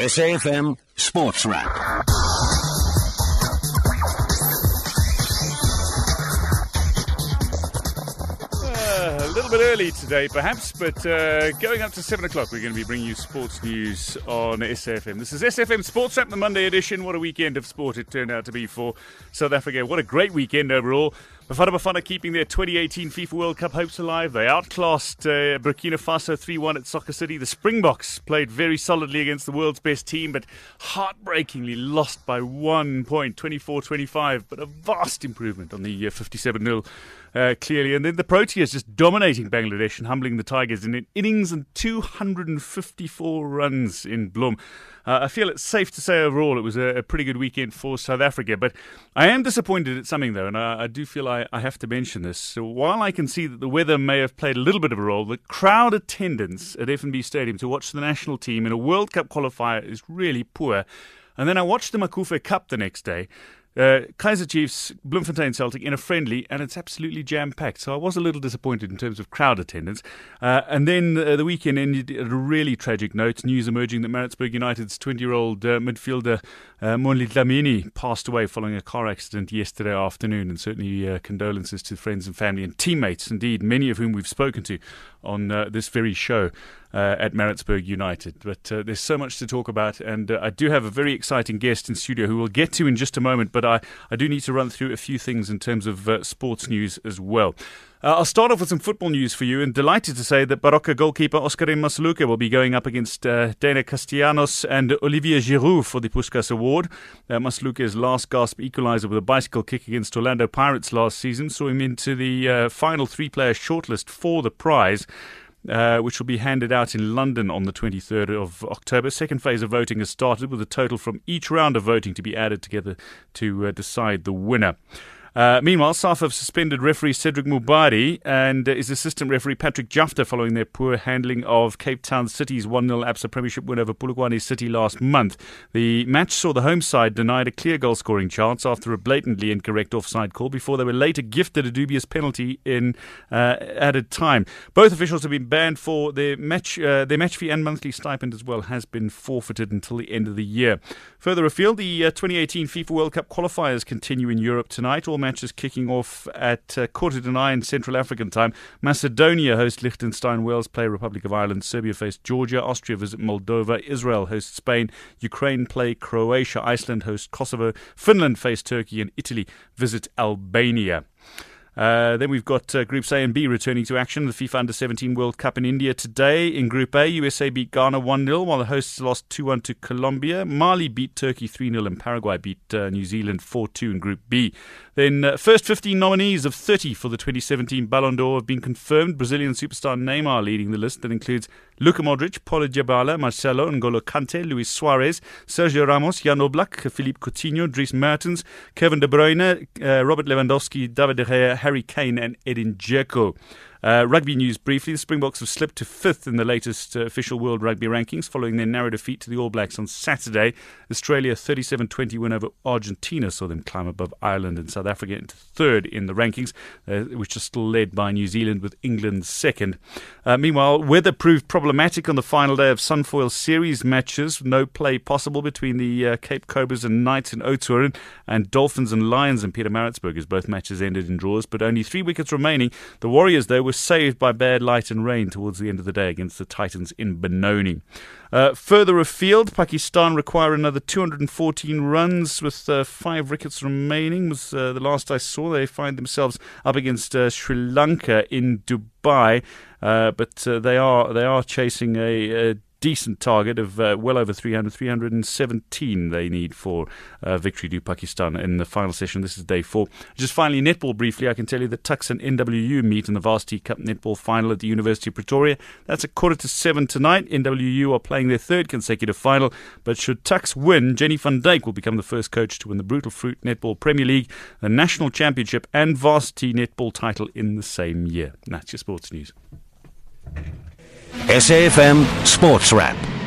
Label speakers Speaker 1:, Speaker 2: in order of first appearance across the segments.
Speaker 1: SAFM Sports Wrap.
Speaker 2: Uh, a little bit early today, perhaps, but uh, going up to 7 o'clock, we're going to be bringing you sports news on SAFM. This is SAFM Sports Wrap, the Monday edition. What a weekend of sport it turned out to be for South Africa. What a great weekend overall. Bafana Bafana keeping their 2018 FIFA World Cup hopes alive. They outclassed uh, Burkina Faso 3 1 at Soccer City. The Springboks played very solidly against the world's best team, but heartbreakingly lost by one point, 24 25, but a vast improvement on the 57 0 uh, clearly. And then the Proteas just dominating Bangladesh and humbling the Tigers in innings and 254 runs in Bloem. Uh, I feel it's safe to say overall it was a, a, pretty good weekend for South Africa. But I am disappointed at something, though, and I, I do feel I, I, have to mention this. So while I can see that the weather may have played a little bit of a role, the crowd attendance at FNB Stadium to watch the national team in a World Cup qualifier is really poor. And then I watched the Macufe Cup the next day. Uh, Kaizer Chiefs, Bloemfontein Celtic in a friendly, and it's absolutely jam packed. So I was a little disappointed in terms of crowd attendance. Uh, and then uh, the weekend ended at a really tragic note. News emerging that Maritzburg United's 20 year old uh, midfielder uh, Mondli Dlamini passed away following a car accident yesterday afternoon. And certainly uh, condolences to friends and family and teammates, indeed, many of whom we've spoken to on uh, this very show uh, at Maritzburg United. But uh, there's so much to talk about, and uh, I do have a very exciting guest in studio who we'll get to in just a moment. But I, I do need to run through a few things in terms of uh, sports news as well. Uh, I'll start off with some football news for you, and delighted to say that Baroka goalkeeper Oscarine Masuluke will be going up against uh, Deyna Castellanos and Olivier Giroud for the Puskas Award. Uh, Masuluke's last gasp equaliser with a bicycle kick against Orlando Pirates last season saw him into the uh, final three-player shortlist for the prize. Uh, which will be handed out in London on the 23rd of October. Second phase of voting has started with a total from each round of voting to be added together to uh, decide the winner. Uh, meanwhile, SAFA have suspended referee Cedric Mubadi and uh, his assistant referee Patrick Jafta following their poor handling of Cape Town City's 1 0 ABSA Premiership win over Polokwane City last month. The match saw the home side denied a clear goal scoring chance after a blatantly incorrect offside call before they were later gifted a dubious penalty in uh, added time. Both officials have been banned for their match, uh, their match fee and monthly stipend as well has been forfeited until the end of the year. Further afield, the uh, 2018 FIFA World Cup qualifiers continue in Europe tonight. All matches kicking off at uh, quarter to nine Central African time. Macedonia host Liechtenstein, Wales play Republic of Ireland, Serbia face Georgia, Austria visit Moldova, Israel hosts Spain, Ukraine play Croatia, Iceland host Kosovo, Finland face Turkey, and Italy visit Albania. Uh, then we've got uh, Groups A and B returning to action. The FIFA Under 17 World Cup in India today. In Group A, USA beat Ghana 1 0, while the hosts lost 2 1 to Colombia. Mali beat Turkey 3 0, and Paraguay beat uh, New Zealand 4 2 in Group B. Then, uh, first 15 nominees of 30 for the 2017 Ballon d'Or have been confirmed. Brazilian superstar Neymar leading the list that includes Luka Modric, Paulo Dybala, Marcelo, N'Golo Kante, Luis Suarez, Sergio Ramos, Jan Oblak, Philippe Coutinho, Dries Mertens, Kevin De Bruyne, uh, Robert Lewandowski, David De Gea, Harry Kane, and Edin Dzeko. Uh, rugby news briefly. The Springboks have slipped to fifth in the latest uh, official World Rugby rankings following their narrow defeat to the All Blacks on Saturday. Australia 37 20 win over Argentina saw them climb above Ireland and South Africa into third in the rankings, uh, which are still led by New Zealand with England second. Uh, meanwhile, weather proved problematic on the final day of Sunfoil Series matches. No play possible between the uh, Cape Cobras and Knights in Oudtshoorn and Dolphins and Lions in Pietermaritzburg as both matches ended in draws, but only three wickets remaining. The Warriors, though, were saved by bad light and rain towards the end of the day against the Titans in Benoni. Uh, further afield, Pakistan require another 214 runs with uh, five wickets remaining. Was uh, the last I saw. They find themselves up against uh, Sri Lanka in Dubai, uh, but uh, they are they are chasing a, a decent target of uh, well over 300, 317 they need for uh, victory to Pakistan in the final session. This is day four. Just finally, netball briefly, I can tell you that Tuks and NWU meet in the Varsity Cup netball final at the University of Pretoria. That's a quarter to seven tonight. NWU are playing their third consecutive final, but should Tuks win, Jenny van Dyk will become the first coach to win the Brutal Fruit Netball Premier League, the National Championship, and Varsity Netball title in the same year. that's your sports news.
Speaker 1: SAFM Sports Wrap.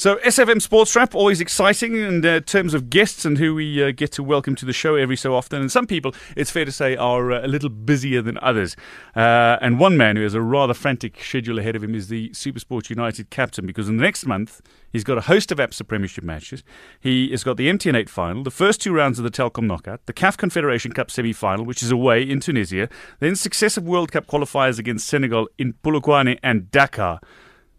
Speaker 2: So SAFM Sports Wrap, always exciting in uh, terms of guests and who we uh, get to welcome to the show every so often. And some people, it's fair to say, are uh, a little busier than others. Uh, and one man who has a rather frantic schedule ahead of him is the Supersport United captain, because in the next month he's got a host of ABSA Premiership matches. He has got the MTN 8 final, the first two rounds of the Telkom knockout, the CAF Confederation Cup semi-final, which is away in Tunisia, then successive World Cup qualifiers against Senegal in Polokwane and Dakar.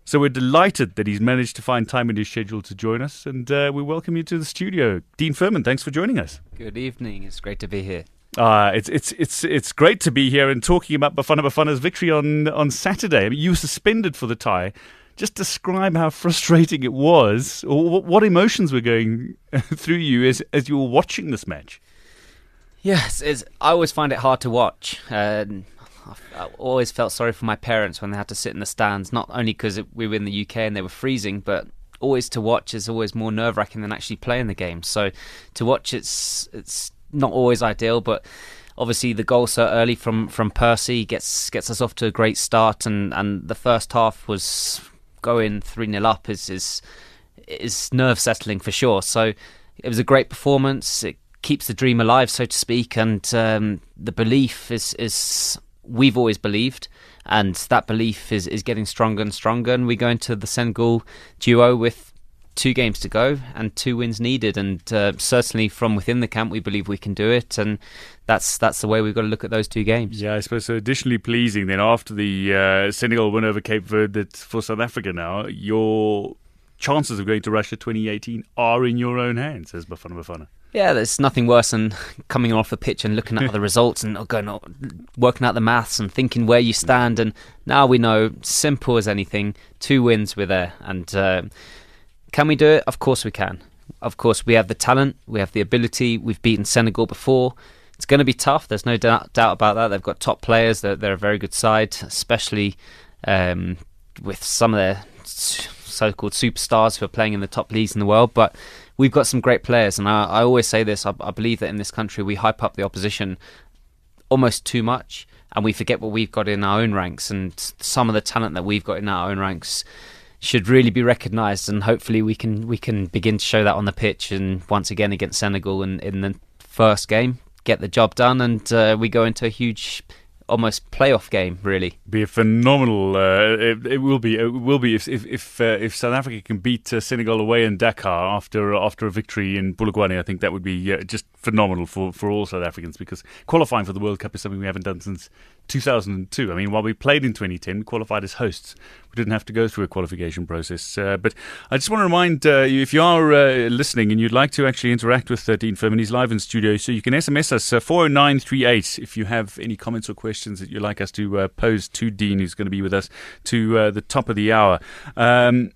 Speaker 2: So we're delighted that he's managed to find time in his schedule to join us, and uh, we welcome you to the studio, Dean Furman. Thanks for joining us.
Speaker 3: Good evening. It's great to be here.
Speaker 2: Uh, it's it's it's it's great to be here and talking about Bafana Bafana's victory on on Saturday. I mean, you were suspended for the tie. Just describe how frustrating it was, or what emotions were going through you as as you were watching this match.
Speaker 3: Yes, I always find it hard to watch. Uh, I always felt sorry for my parents when they had to sit in the stands, not only because we were in the UK and they were freezing, but always to watch is always more nerve wracking than actually playing the game. So to watch, it's it's not always ideal, but obviously the goal so early from from Percy gets gets us off to a great start, and and the first half was going three 0 up is is is nerve settling for sure. So it was a great performance. It keeps the dream alive, so to speak, and um, the belief is is we've always believed, and that belief is, is getting stronger and stronger. And we go into the Senegal duo with two games to go and two wins needed. And uh, certainly from within the camp, we believe we can do it. And that's that's the way we've got to look at those two games.
Speaker 2: Yeah, I suppose so. Additionally pleasing then after the uh, Senegal win over Cape Verde that for South Africa now, your chances of going to Russia 2018 are in your own hands, as Bafana Bafana.
Speaker 3: Yeah, there's nothing worse than coming off the pitch and looking at the results and going working out the maths and thinking where you stand. And now we know, simple as anything, two wins we're there. And uh, can we do it? Of course we can. Of course we have the talent, we have the ability. We've beaten Senegal before. It's going to be tough. There's no doubt, doubt about that. They've got top players. They're, they're a very good side, especially um, with some of their so-called superstars who are playing in the top leagues in the world. But we've got some great players, and I, I always say this. I, I believe that in this country we hype up the opposition almost too much, and we forget what we've got in our own ranks, and some of the talent that we've got in our own ranks should really be recognised, and hopefully we can we can begin to show that on the pitch, and once again against Senegal in, in the first game, get the job done, and uh, we go into a huge almost playoff game, really.
Speaker 2: Be a phenomenal. Uh, it, it, will be. It will be if if if, uh, if South Africa can beat uh, Senegal away in Dakar after after a victory in Polokwane. I think that would be uh, just phenomenal for, for all South Africans because qualifying for the World Cup is something we haven't done since 2002. I mean, while we played in 2010, we qualified as hosts. We didn't have to go through a qualification process. Uh, but I just want to remind uh, you if you are uh, listening and you'd like to actually interact with uh, Dean Furman, he's live in studio, so you can SMS us uh, 40938 if you have any comments or questions that you'd like us to uh, pose to Dean, who's going to be with us to the top of the hour. Um,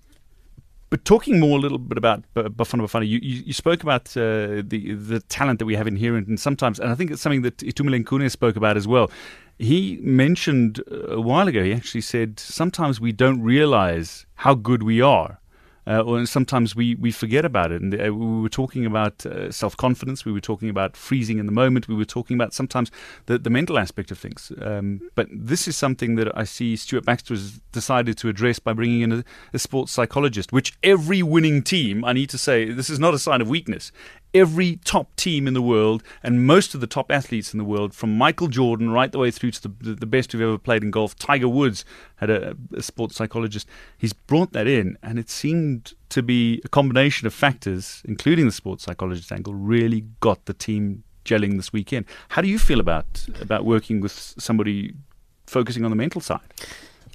Speaker 2: but talking more a little bit about Bafana Bafana, you, you, you spoke about uh, the the talent that we have inherent, and sometimes, and I think it's something that Itumeleng Khune spoke about as well. He mentioned a while ago. He actually said sometimes we don't realize how good we are uh, or sometimes we, we forget about it. And uh, we were talking about uh, self confidence, we were talking about freezing in the moment, we were talking about sometimes the, the mental aspect of things. Um, but this is something that I see Stuart Baxter has decided to address by bringing in a, a sports psychologist, which every winning team, I need to say, this is not a sign of weakness every top team in the world and most of the top athletes in the world, from Michael Jordan right the way through to the, the best who've ever played in golf. Tiger Woods had a, a sports psychologist. He's brought that in, and it seemed to be a combination of factors, including the sports psychologist angle, really got the team gelling this weekend. How do you feel about about working with somebody focusing on the mental side?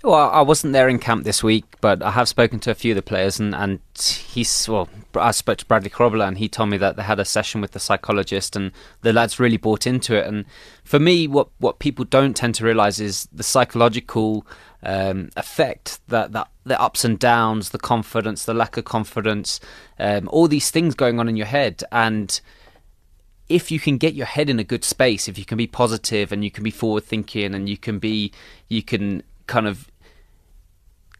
Speaker 3: Well, I wasn't there in camp this week, but I have spoken to a few of the players, and, and he's well. I spoke to Bradley Grobler, and he told me that they had a session with the psychologist, and the lads really bought into it. And for me, what what people don't tend to realise is the psychological um, effect that that the ups and downs, the confidence, the lack of confidence, um, all these things going on in your head, and if you can get your head in a good space, if you can be positive and you can be forward thinking and you can be, you can kind of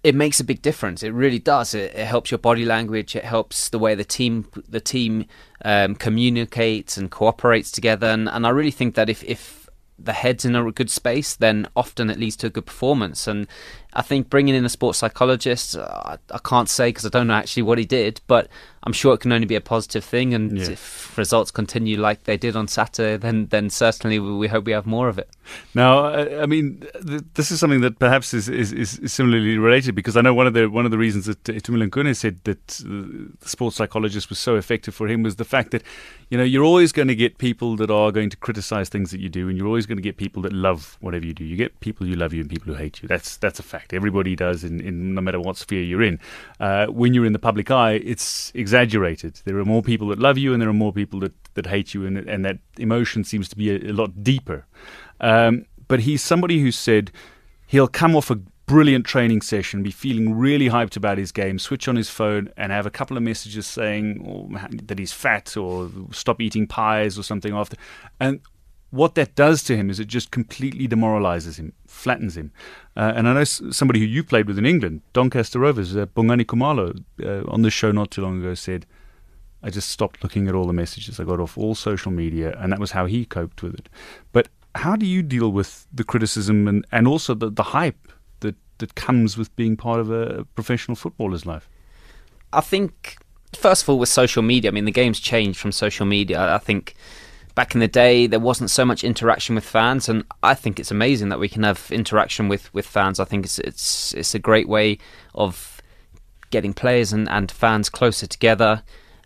Speaker 3: it makes a big difference. It really does. It, it, helps your body language. It helps the way the team the team um, communicates and cooperates together. And, and I really think that if, if the head's in a good space, then often it leads to a good performance. And I think bringing in a sports psychologist, uh, I can't say because I don't know actually what he did, but I'm sure it can only be a positive thing. And
Speaker 2: Yeah.
Speaker 3: if results continue like they did on Saturday, then then certainly we hope we have more of it.
Speaker 2: Now, I I mean, th- this is something that perhaps is, is, is similarly related because I know one of the one of the reasons that Itumeleng Khune said that uh, the sports psychologist was so effective for him was the fact that you know you're always going to get people that are going to criticize things that you do, and you're always going to get people that love whatever you do. You get people who love you and people who hate you. That's that's a fact. Everybody does, in, in no matter what sphere you're in. Uh, when you're in the public eye, it's exaggerated. There are more people that love you, and there are more people that, that hate you, and and that emotion seems to be a, a lot deeper. Um, but he's somebody who said he'll come off a brilliant training session, be feeling really hyped about his game, switch on his phone, and have a couple of messages saying oh, that he's fat or stop eating pies or something after. And what that does to him is it just completely demoralizes him, flattens him. Uh, and I know s- somebody who you played with in England, Doncaster Rovers, uh, Bongani Khumalo, uh, on the show not too long ago said, I just stopped looking at all the messages. I got off all social media, and that was how he coped with it. But how do you deal with the criticism and, and also the, the hype that, that comes with being part of a professional footballer's life?
Speaker 3: I think first of all with social media, I mean the game's changed from social media. I think back in the day there wasn't so much interaction with fans and I think it's amazing that we can have interaction with, with fans. I think it's it's it's a great way of getting players and, and fans closer together.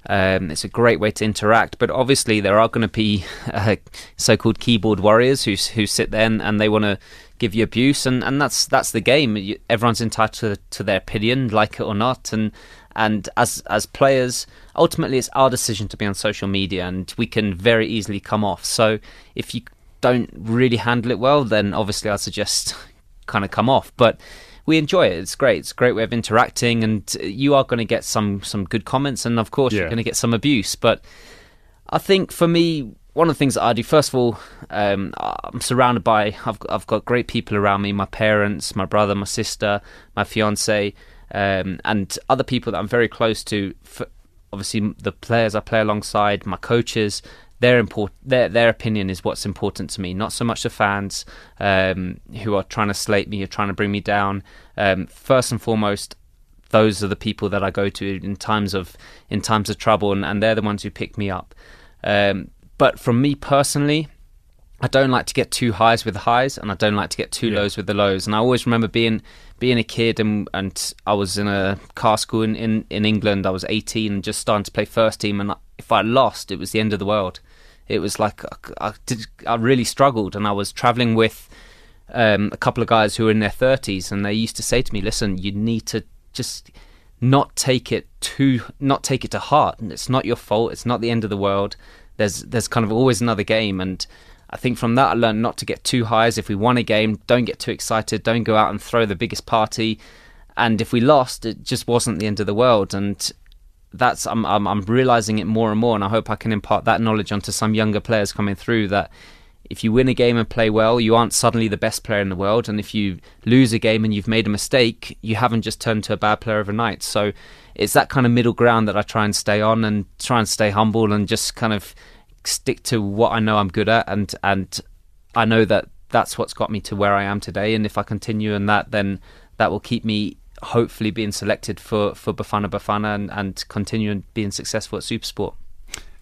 Speaker 3: Um, it's a great way to interact, but obviously there are going to be uh, so-called keyboard warriors who who sit there and, and they want to give you abuse, and, and that's that's the game. You, everyone's entitled to, to their opinion, like it or not, and and as as players, ultimately it's our decision to be on social media, and we can very easily come off. So if you don't really handle it well, then obviously I suggest kind of come off, but we enjoy it. It's great. It's a great way of interacting, and you are going to get some some good comments, and of course
Speaker 2: Yeah.
Speaker 3: you're going to get some abuse. But I think for me, one of the things that I do, first of all, um, I'm surrounded by I've I've got great people around me: my parents, my brother, my sister, my fiance, um, and other people that I'm very close to. Obviously, the players I play alongside, my coaches. Their import, their their opinion is what's important to me, not so much the fans um, who are trying to slate me or trying to bring me down. Um, first and foremost, those are the people that I go to in times of in times of trouble, and, and they're the ones who pick me up. Um, but from me personally, I don't like to get too highs with the highs, and I don't like to get too
Speaker 2: Yeah.
Speaker 3: lows with the lows. And I always remember being being a kid, and and I was in a car school in, in, in England. I was 18 and just starting to play first team, and if I lost, it was the end of the world. It was like I, I did, I really struggled, and I was traveling with um, a couple of guys who were in their 30s, and they used to say to me, "Listen, you need to just not take it too, not take it to heart. And it's not your fault. It's not the end of the world. There's there's kind of always another game, and I think from that I learned not to get too high. As If we won a game, don't get too excited. Don't go out and throw the biggest party. And if we lost, it just wasn't the end of the world. And that's I'm, I'm I'm realizing it more and more, and I hope I can impart that knowledge onto some younger players coming through. That if you win a game and play well, you aren't suddenly the best player in the world, and if you lose a game and you've made a mistake, you haven't just turned to a bad player overnight. So it's that kind of middle ground that I try and stay on, and try and stay humble, and just kind of stick to what I know I'm good at, and and I know that that's what's got me to where I am today, and if I continue in that, then that will keep me hopefully being selected for for Bafana Bafana and, and continuing being successful at Supersport.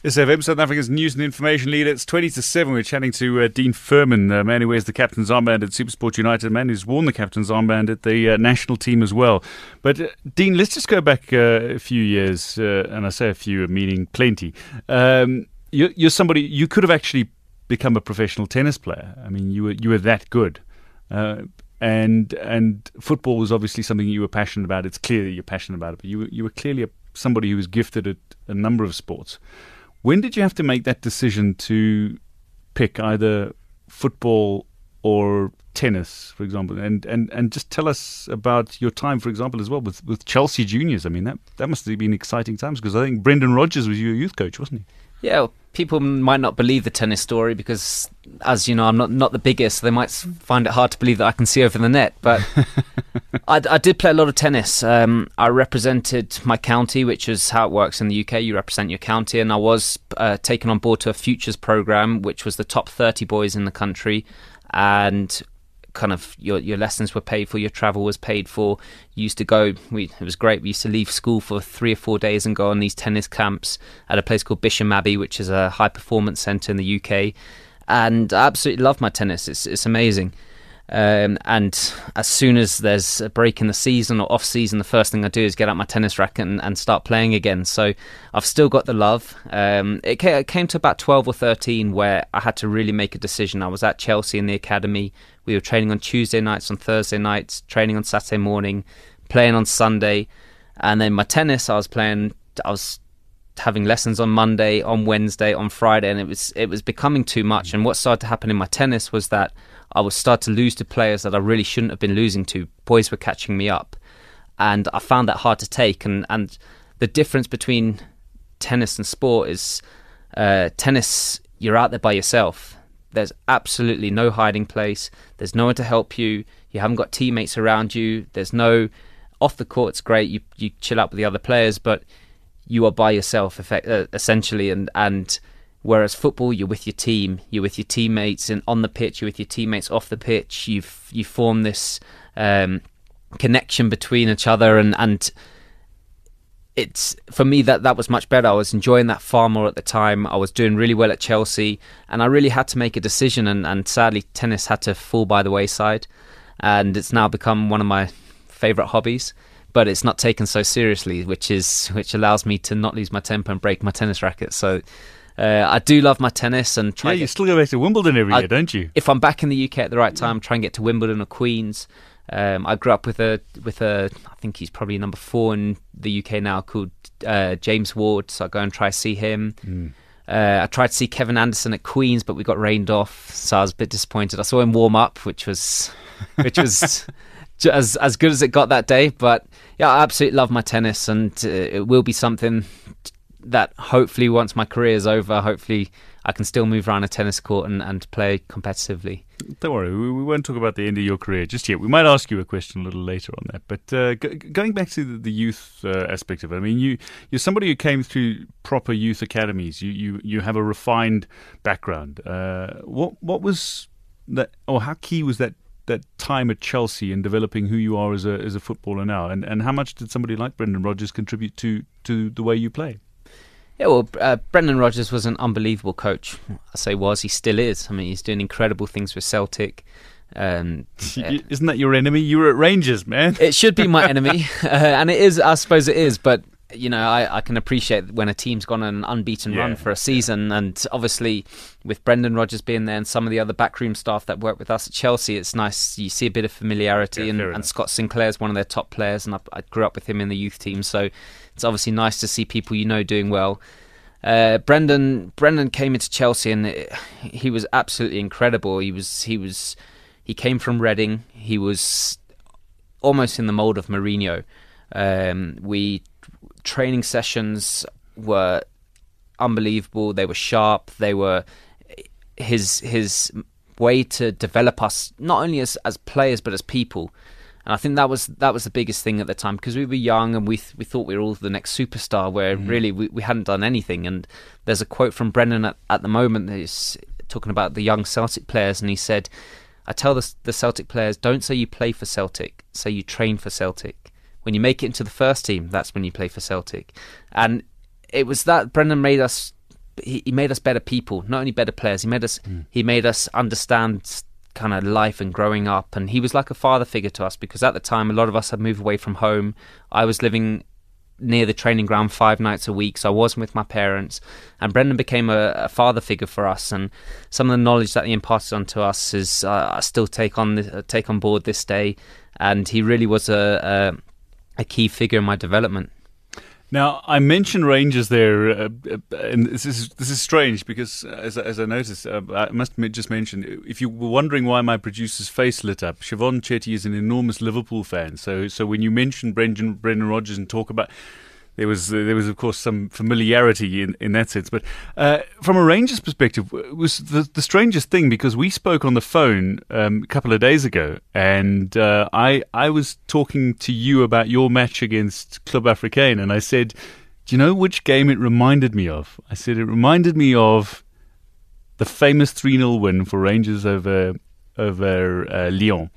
Speaker 2: SAFM, South Africa's news and information leader. It's 20 to 7. We're chatting to uh, Dean Furman, the man who wears the captain's armband at Supersport United, a man who's worn the captain's armband at the uh, national team as well. But, uh, Dean, let's just go back uh, a few years, uh, and I say a few, meaning plenty. Um, you're, you're somebody, you could have actually become a professional tennis player. I mean, you were, you were that good. Uh, and and football was obviously something you were passionate about. It's clear that you're passionate about it, but you were, you were clearly a, somebody who was gifted at a number of sports. When did you have to make that decision to pick either football or tennis, for example? And, and, and just tell us about your time, for example, as well with, with Chelsea Juniors. I mean, that, that must have been exciting times because I think Brendan Rodgers was your youth coach, wasn't he?
Speaker 3: Yeah, well, people might not believe the tennis story because, as you know, I'm not not the biggest. So They might find it hard to believe that I can see over the net. But I, I did play a lot of tennis. Um, I represented my county, which is how it works in the UK. You represent your county, and I was uh, taken on board to a futures program, which was the top 30 boys in the country, and kind of your your lessons were paid for, your travel was paid for. You used to go. We it was great. We used to leave school for three or four days and go on these tennis camps at a place called Bisham Abbey, which is a high performance centre in the UK. And I absolutely love my tennis. It's it's amazing. Um, and as soon as there's a break in the season or off season, the first thing I do is get out my tennis racket and, and start playing again. So I've still got the love. Um, it, it, came, to about 12 or 13 where I had to really make a decision. I was at Chelsea in the academy. We were training on Tuesday nights, on Thursday nights, training on Saturday morning, playing on Sunday. And then my tennis, I was playing, I was having lessons on Monday, on Wednesday, on Friday, and it was it was becoming too much. And what started to happen in my tennis was that I would start to lose to players that I really shouldn't have been losing to. Boys were catching me up, and I found that hard to take. And and the difference between tennis and sport is uh, tennis. You're out there by yourself. There's absolutely no hiding place. There's no one to help you. You haven't got teammates around you. There's no off the court. It's great. You you chill out with the other players, but you are by yourself, effect, uh, essentially, and and Whereas football, you're with your team, you're with your teammates, and on the pitch, you're with your teammates off the pitch. You've you form this um, connection between each other, and and it's for me that that was much better. I was enjoying that far more at the time. I was doing really well at Chelsea, and I really had to make a decision. And, and sadly, tennis had to fall by the wayside, and it's now become one of my favourite hobbies. But it's not taken so seriously, which is which allows me to not lose my temper and break my tennis racket. So uh, I do love my tennis and try.
Speaker 2: Yeah, you still go back to Wimbledon every I, year, don't you?
Speaker 3: If I'm back in the UK at the right time, try and get to Wimbledon or Queens. Um, I grew up with a with a I think he's probably number four in the UK now called uh, James Ward. So I go and try to see him. Mm. Uh, I tried to see Kevin Anderson at Queens, but we got rained off, so I was a bit disappointed. I saw him warm up, which was which was as as good as it got that day. But yeah, I absolutely love my tennis, and uh, it will be something that hopefully once my career is over, hopefully I can still move around a tennis court and, and play competitively.
Speaker 2: Don't worry, we, we, won't talk about the end of your career just yet. We might ask you a question a little later on that. But uh, going back to the, the youth uh, aspect of it, I mean, you you're somebody who came through proper youth academies. You you, you have a refined background. Uh, what what was that, or how key was that that time at Chelsea in developing who you are as a as a footballer now, and and how much did somebody like Brendan Rodgers contribute to to the way you play?
Speaker 3: Yeah, well, uh, Brendan Rodgers was an unbelievable coach. I say was, he still is. I mean, he's doing incredible things with Celtic. Um,
Speaker 2: Isn't that your enemy? You were at Rangers, man.
Speaker 3: it should be my enemy, uh, and it is. I suppose it is. But you know, I, I can appreciate when a team's gone on an unbeaten yeah. run for a season, and obviously with Brendan Rodgers being there and some of the other backroom staff that work with us at Chelsea, it's nice you see a bit of familiarity. Yeah, and, and, Scott Sinclair is one of their top players, and I, I, grew up with him in the youth team, so it's obviously nice to see people you know doing well. Uh, Brendan Brendan came into Chelsea and it, he was absolutely incredible. He was he was he came from Reading. He was almost in the mold of Mourinho. Um, we training sessions were unbelievable. They were sharp. They were his his way to develop us not only as as players but as people. And I think that was that was the biggest thing at the time because we were young and we th- we thought we were all the next superstar where mm. really we, we hadn't done anything. And there's a quote from Brendan at, at the moment that is talking about the young Celtic players, and he said, "I tell the, the Celtic players, don't say you play for Celtic, say you train for Celtic." When you make it into the first team, that's when you play for Celtic. And it was that Brendan made us he, he made us better people, not only better players. He made us mm. he made us understand kind of life and growing up and he was like a father figure to us because at the time a lot of us had moved away from home. I was living near the training ground five nights a week, so I wasn't with my parents. And Brendan became a, a father figure for us, and some of the knowledge that he imparted onto us is uh, I still take on take on board this day. And he really was a, a a key figure in my development.
Speaker 2: Now, I mentioned Rangers there, uh, uh, and this is this is strange because, uh, as, as I noticed, uh, I must just mention, if you were wondering why my producer's face lit up, Siobhan Chetty is an enormous Liverpool fan. So, so when you mention Brendan, Brendan Rodgers and talk about there was there was of course some familiarity in, in that sense. But uh, from a Rangers perspective, it was the, the strangest thing because we spoke on the phone um, a couple of days ago, and uh, I I was talking to you about your match against Club Africain, and I said, "Do you know which game it reminded me of?" I said it reminded me of the famous three 0 win for Rangers over over uh, Lyon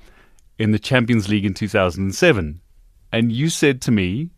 Speaker 2: in the Champions League in 2007. And you said to me,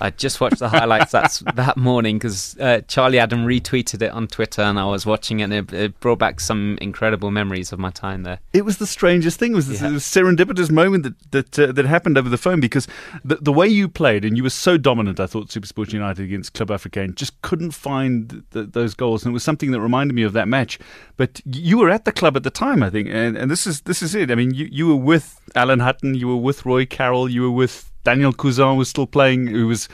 Speaker 3: I just watched the highlights that that morning because uh, Charlie Adam retweeted it on Twitter, and I was watching it, and it, it, brought back some incredible memories of my time there.
Speaker 2: It was the strangest thing. It was this yeah. serendipitous moment that that uh, that happened over the phone because the the way you played and you were so dominant. I thought Supersport United against Club Africain just couldn't find the, those goals, and it was something that reminded me of that match. But you were at the club at the time, I think, and, and this is this is it. I mean, you you were with Alan Hutton, you were with Roy Carroll, you were with Daniel Cousin was still playing, who was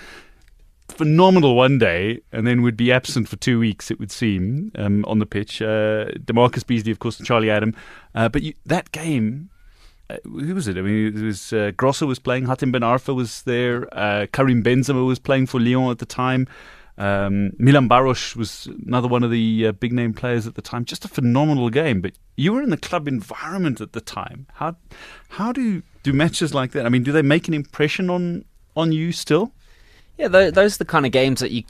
Speaker 2: phenomenal one day and then would be absent for two weeks, it would seem, um, on the pitch. Uh, DaMarcus Beasley, of course, and Charlie Adam. Uh, but you, that game, uh, who was it? I mean, it was uh, Grosso was playing, Hatem Ben Arfa was there, uh, Karim Benzema was playing for Lyon at the time. Um, Milan Baros was another one of the uh, big name players at the time. Just a phenomenal game. But you were in the club environment at the time. How how do do matches like that? I mean, do they make an impression on on you still?
Speaker 3: Yeah, those are the kind of games that you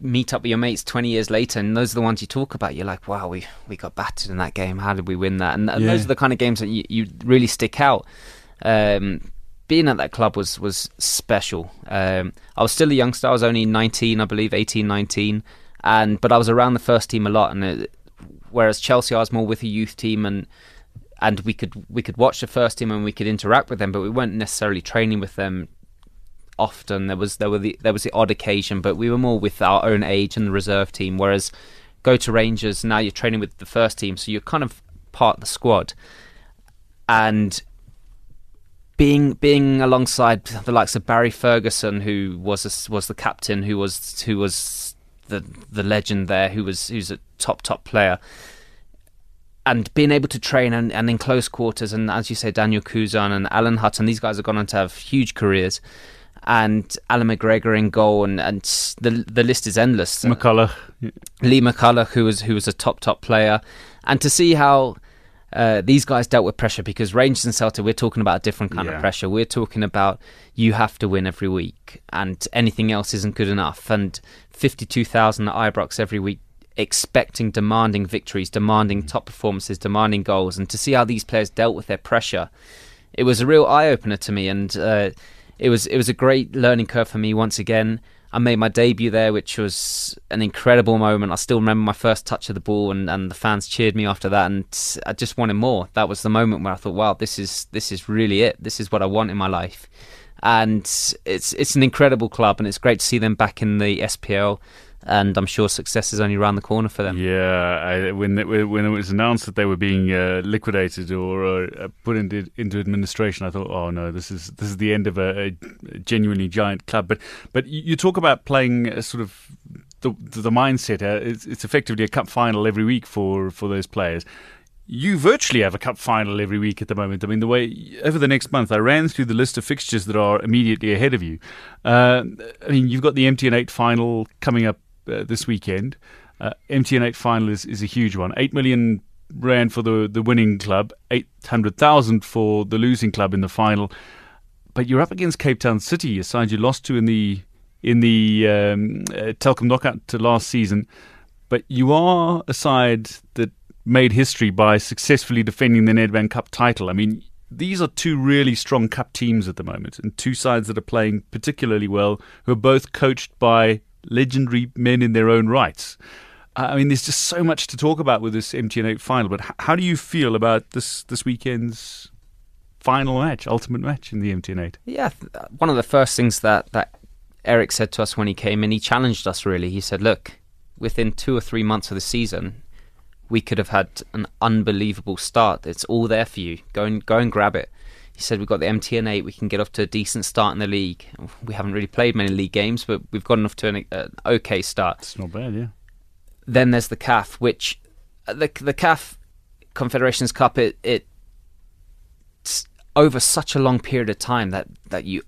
Speaker 3: meet up with your mates 20 years later and those are the ones you talk about you're like wow we we got battered in that game how did we win that and, and yeah. those are the kind of games that you, you really stick out um, being at that club was was special um, I was still a youngster I was only 19 I believe 18 19 and but I was around the first team a lot and it, whereas Chelsea I was more with a youth team and and we could we could watch the first team and we could interact with them but we weren't necessarily training with them often. There was there were the there was the odd occasion, but we were more with our own age and the reserve team. Whereas go to Rangers now, you're training with the first team, so you're kind of part of the squad, and being being alongside the likes of Barry Ferguson, who was a, was the captain, who was who was the the legend there, who was who's a top top player. And being able to train and, and in close quarters, and as you say, Daniel Cousin and Alan Hutton, these guys have gone on to have huge careers and Allan McGregor in goal, and, and the the list is endless.
Speaker 2: McCulloch,
Speaker 3: Lee McCulloch, who was who was a top top player, and to see how uh, these guys dealt with pressure because Rangers and Celtic, we're talking about a different kind yeah. of pressure. We're talking about you have to win every week, and anything else isn't good enough. And fifty-two thousand at Ibrox every week, expecting, demanding victories, demanding top performances, demanding goals, and to see how these players dealt with their pressure, it was a real eye opener to me. And uh, it was it was a great learning curve for me once again. I made my debut there, which was an incredible moment. I still remember my first touch of the ball, and, and the fans cheered me after that, and I just wanted more. That was the moment where I thought, "Wow, this is this is really it. This is what I want in my life." And it's it's an incredible club, and it's great to see them back in the SPL and I'm sure success is only around the corner for them.
Speaker 2: Yeah, I, when it, when it was announced that they were being uh, liquidated or uh, put into into administration, I thought, oh no, this is this is the end of a, a genuinely giant club. But but you talk about playing a sort of the the mindset. Uh, it's, it's effectively a cup final every week for for those players you virtually have a cup final every week at the moment. I mean, the way over the next month, I ran through the list of fixtures that are immediately ahead of you. Uh, I mean, you've got the MTN 8 final coming up uh, this weekend. Uh, MTN 8 final is, is a huge one. 8 million rand for the, the winning club, 800,000 for the losing club in the final. But you're up against Cape Town City, a side you lost to in the in the um, uh, Telkom knockout to last season. But you are a side that made history by successfully defending the Nedbank Cup title. I mean, these are two really strong cup teams at the moment, and two sides that are playing particularly well, who are both coached by legendary men in their own rights. Uh, I mean, there's just so much to talk about with this MTN8 final. But how do you feel about this this weekend's final match, ultimate match in the MTN8?
Speaker 3: Yeah, uh, one of the first things that that Eric said to us when he came in, he challenged us really. He said, "Look, within two or three months of the season, we could have had an unbelievable start. It's all there for you. Go and go and grab it." He said we've got the MTN 8, we can get off to a decent start in the league. We haven't really played many league games, but we've gotten off to an uh, okay start.
Speaker 2: It's not bad, yeah.
Speaker 3: Then there's the CAF, which uh, the the CAF Confederations Cup it it over such a long period of time that that you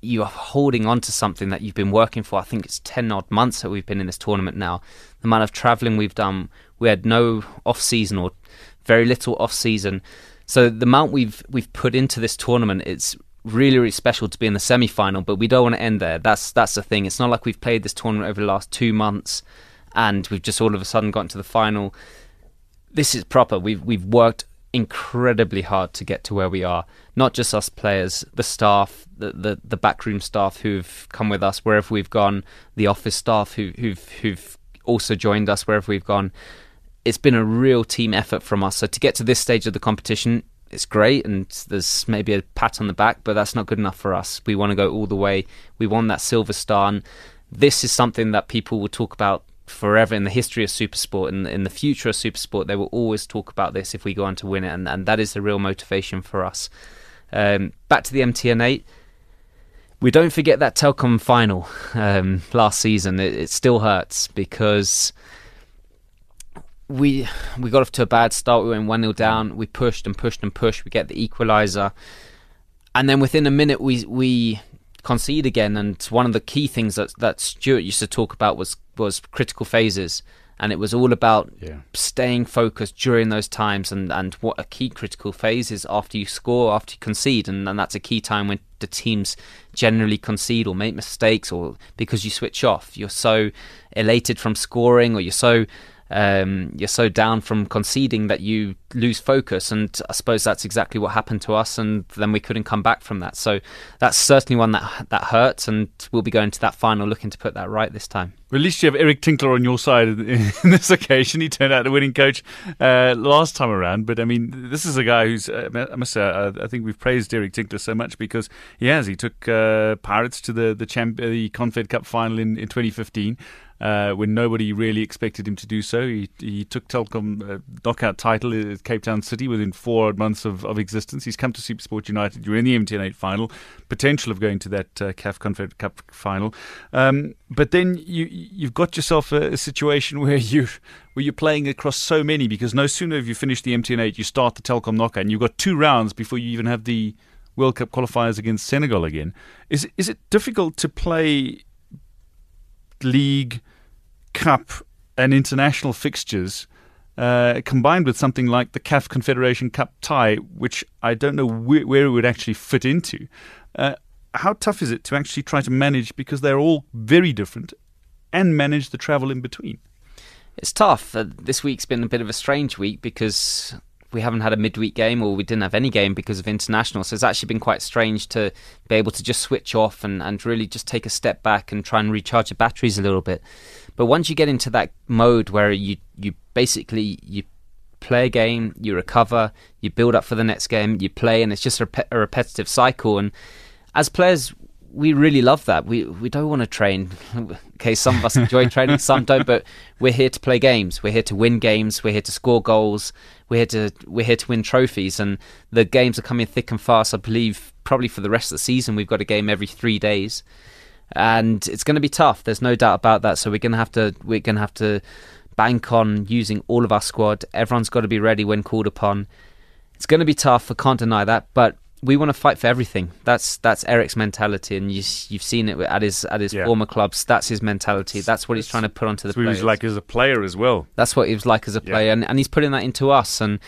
Speaker 3: you are holding on to something that you've been working for. I think it's ten odd months that we've been in this tournament now. The amount of travelling we've done, we had no off season or very little off season. So the amount we've we've put into this tournament, it's really really special to be in the semi final. But we don't want to end there. That's that's the thing. It's not like we've played this tournament over the last two months, and we've just all of a sudden gotten to the final. This is proper. We've we've worked incredibly hard to get to where we are. Not just us players, the staff, the, the, the backroom staff who've come with us wherever we've gone, the office staff who, who've who've also joined us wherever we've gone. It's been a real team effort from us. So to get to this stage of the competition, it's great, and there's maybe a pat on the back, but that's not good enough for us. We want to go all the way. We won that silver star, and this is something that people will talk about forever in the history of supersport and in the future of supersport they will always talk about this if we go on to win it and, and that is the real motivation for us um, back to the mtn8 we don't forget that telkom final um, last season it, it, still hurts because we we got off to a bad start we went 1-0 down we pushed and pushed and pushed we get the equalizer and then within a minute we we concede again. And one of the key things that that Stuart used to talk about was was critical phases, and it was all about yeah. staying focused during those times. And and what a key critical phase is after you score, after you concede, and, and that's a key time when the teams generally concede or make mistakes, or because you switch off. You're so elated from scoring, or you're so um, you're so down from conceding that you lose focus. And I suppose that's exactly what happened to us. And then we couldn't come back from that. So that's certainly one that that hurts. And we'll be going to that final looking to put that right this time.
Speaker 2: Well, at least you have Eric Tinkler on your side in this occasion. He turned out the winning coach uh, last time around. But I mean, this is a guy who's, uh, I must say, uh, I think we've praised Eric Tinkler so much because he has. He took uh, Pirates to the the, champ- the Confed Cup final in, in 2015 uh, when nobody really expected him to do so. He, he took Telkom uh, knockout title at Cape Town City within four months of, of existence. He's come to Supersport United. You're in the MTN8 final, potential of going to that uh, CAF Confed Cup final. Um, but then you you've got yourself a, a, situation where you where you're playing across so many because no sooner have you finished the MTN8, you start the Telkom knockout, and you've got two rounds before you even have the World Cup qualifiers against Senegal again. Is is it difficult to play league? Cup and international fixtures uh, combined with something like the CAF Confederation Cup tie, which I don't know wh- where it would actually fit into. Uh, how tough is it to actually try to manage because they're all very different and manage the travel in between?
Speaker 3: It's tough. Uh, this week's been a bit of a strange week because we haven't had a midweek game or we didn't have any game because of international. So it's actually been quite strange to be able to just switch off and, and really just take a step back and try and recharge the batteries a little bit. But once you get into that mode where you you basically you play a game, you recover, you build up for the next game, you play, and it's just a, a repetitive cycle. And as players, we really love that. We we don't want to train. okay, some of us enjoy training, some don't. But we're here to play games. We're here to win games. We're here to score goals. We're here to we're here to win trophies. And the games are coming thick and fast. I believe probably for the rest of the season, we've got a game every three days and it's going to be tough. There's no doubt about that. So we're going to have to we're going to have to bank on using all of our squad. Everyone's got to be ready when called upon. It's going to be tough. I can't deny that, but we want to fight for everything. That's that's Eric's mentality, and you, have seen it at his at his yeah. former clubs. That's his mentality. That's what he's trying to put onto the.
Speaker 2: What he was like as a player as well.
Speaker 3: That's what he was like as a player, yeah. and, and he's putting that into us. And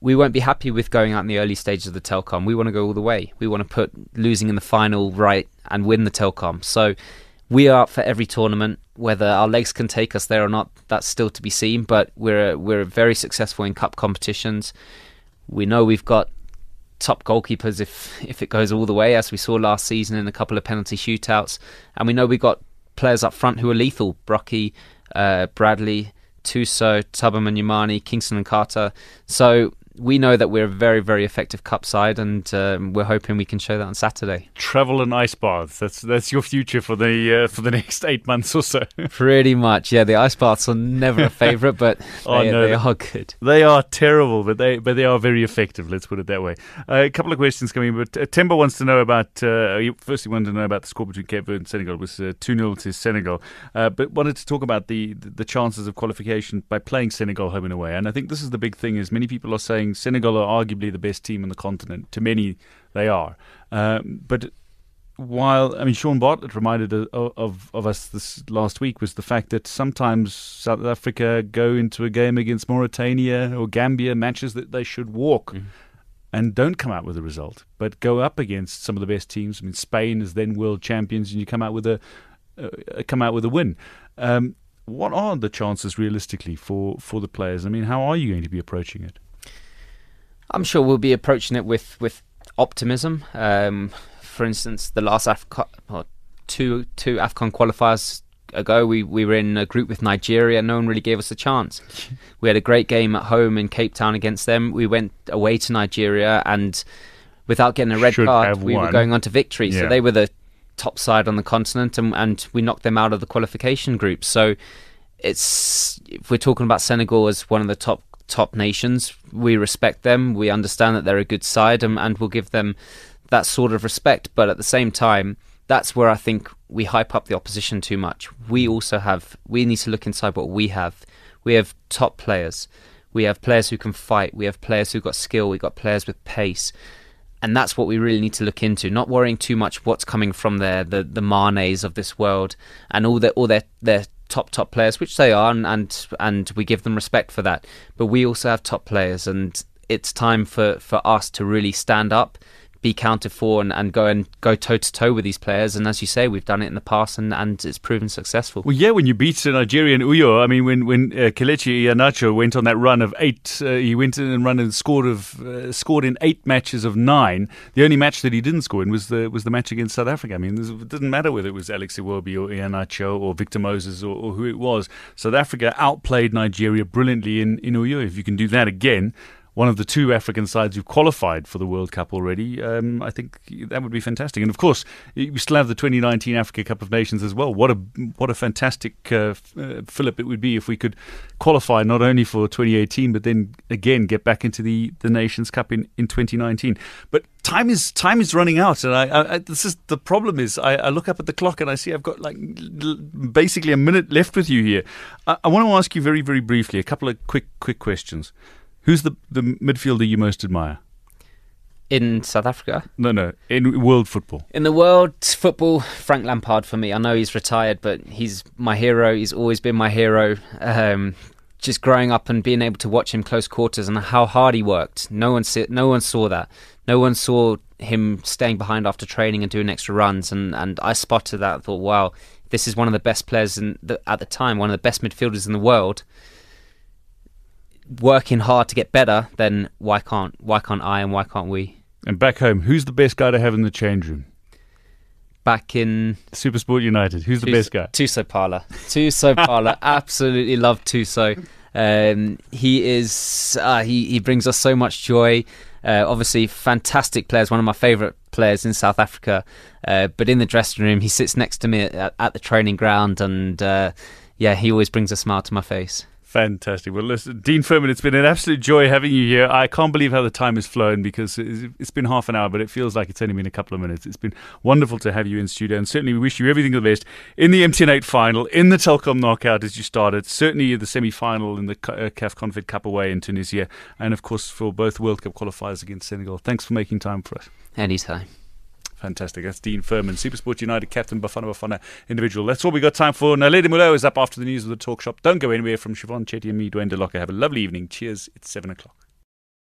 Speaker 3: we won't be happy with going out in the early stages of the Telkom. We want to go all the way. We want to put losing in the final right and win the Telkom. So we are up for every tournament. Whether our legs can take us there or not, that's still to be seen. But we're we're very successful in cup competitions. We know we've got top goalkeepers if if it goes all the way, as we saw last season in a couple of penalty shootouts, and we know we've got players up front who are lethal. Brocky, uh, Bradley, Thuso, Thabo Mnyamane, Kingston and Carter. So we know that we're a very, very effective cup side, and um, we're hoping we can show that on Saturday.
Speaker 2: Travel and ice baths. That's that's your future for the uh, for the next eight months or so.
Speaker 3: Pretty much, yeah. The ice baths are never a favourite, but oh, they, no, they are good.
Speaker 2: They are terrible, but they but they are very effective. Let's put it that way. Uh, a couple of questions coming, but uh, wants to know about. Uh, firstly, wanted to know about the score between Cape Verde and Senegal. It was uh, two 0 to Senegal, uh, but wanted to talk about the the chances of qualification by playing Senegal home and away. And I think this is the big thing: is many people are saying Senegal are arguably the best team on the continent. To many, they are. Um, but while I mean, Shaun Bartlett reminded of, of, of us this last week was the fact that sometimes South Africa go into a game against Mauritania or Gambia matches that they should walk. Mm-hmm. And don't come out with a result, but go up against some of the best teams. I mean, Spain is then world champions, and you come out with a uh, come out with a win. Um, what are the chances realistically for, for the players? I mean, how are you going to be approaching it?
Speaker 3: I'm sure we'll be approaching it with with optimism. Um, for instance, the last Afcon, well, two two Afcon qualifiers ago, we, we were in a group with Nigeria. No one really gave us a chance. we had a great game at home in Cape Town against them. We went away to Nigeria, and without getting a red
Speaker 2: Should
Speaker 3: card, we were going on to victory.
Speaker 2: Yeah.
Speaker 3: So they were the top side on the continent, and, and we knocked them out of the qualification group. So it's if we're talking about Senegal as one of the top top nations, we respect them. We understand that they're a good side, and, and we'll give them that sort of respect. But at the same time, that's where I think we hype up the opposition too much. We also have we need to look inside what we have. We have top players. We have players who can fight. We have players who've got skill. We've got players with pace. And that's what we really need to look into. Not worrying too much what's coming from there, the the Manes of this world, and all their all their their top top players, which they are, and, and and we give them respect for that. But we also have top players, and it's time for for us to really stand up, be counted for, and, and go and go toe to toe with these players. And as you say, we've done it in the past, and, and it's proven successful.
Speaker 2: Well, yeah, when you beat Nigeria Nigerian Uyo, I mean, when when uh, Kelechi Iheanacho went on that run of eight, uh, he went in and run and scored of uh, scored in eight matches of nine. The only match that he didn't score in was the was the match against South Africa. I mean, it doesn't matter whether it was Alex Iwobi or Iheanacho or Victor Moses or, or who it was. South Africa outplayed Nigeria brilliantly in in Uyo. If you can do that again. One of the two African sides who've qualified for the World Cup already. Um, I think that would be fantastic. And of course, we still have the 2019 Africa Cup of Nations as well. What a what a fantastic uh, uh, fillip it would be if we could qualify not only for 2018 but then again get back into the, the Nations Cup in, in 2019. But time is time is running out, and I, I, this is the problem is I, I look up at the clock and I see I've got like l- basically a minute left with you here. I, I want to ask you very very briefly a couple of quick quick questions. Who's the the midfielder you most admire?
Speaker 3: In South Africa,
Speaker 2: No, no, in world football.
Speaker 3: In the world football, Frank Lampard for me. I know he's retired, but he's my hero. He's always been my hero. Um, just growing up and being able to watch him close quarters and how hard he worked. No one, no one saw that. No one saw him staying behind after training and doing extra runs. And, and I spotted that. I thought, wow, this is one of the best players in the, at the time, one of the best midfielders in the world. Working hard to get better, then why can't why can't I and why can't we?
Speaker 2: And back home, who's the best guy to have in the change room?
Speaker 3: Back in
Speaker 2: Supersport United. Who's the best guy?
Speaker 3: Thuso Phala. Thuso Phala. Absolutely love Thuso. Um, he is. Uh, he he brings us so much joy. Uh, obviously, fantastic players. One of my favourite players in South Africa. Uh, but in the dressing room, he sits next to me at, at the training ground, and uh, yeah, he always brings a smile to my face.
Speaker 2: Fantastic. Well, listen, Dean Furman, it's been an absolute joy having you here. I can't believe how the time has flown because it's been half an hour, but it feels like it's only been a couple of minutes. It's been wonderful to have you in studio, and certainly we wish you everything the best in the MTN8 final, in the Telkom knockout as you started, certainly the semi final in the uh, CAF Confed Cup away in Tunisia, and of course for both World Cup qualifiers against Senegal. Thanks for making time for us.
Speaker 3: Anytime.
Speaker 2: Fantastic. That's Dean Furman, Supersport United captain, Bafana Bafana individual. That's all we got time for. Now, Lady Mulo is up after the news of the talk shop. Don't go anywhere from Siobhan Chetty and me, Dwayne DeLocca. Have a lovely evening. Cheers. It's 7 o'clock.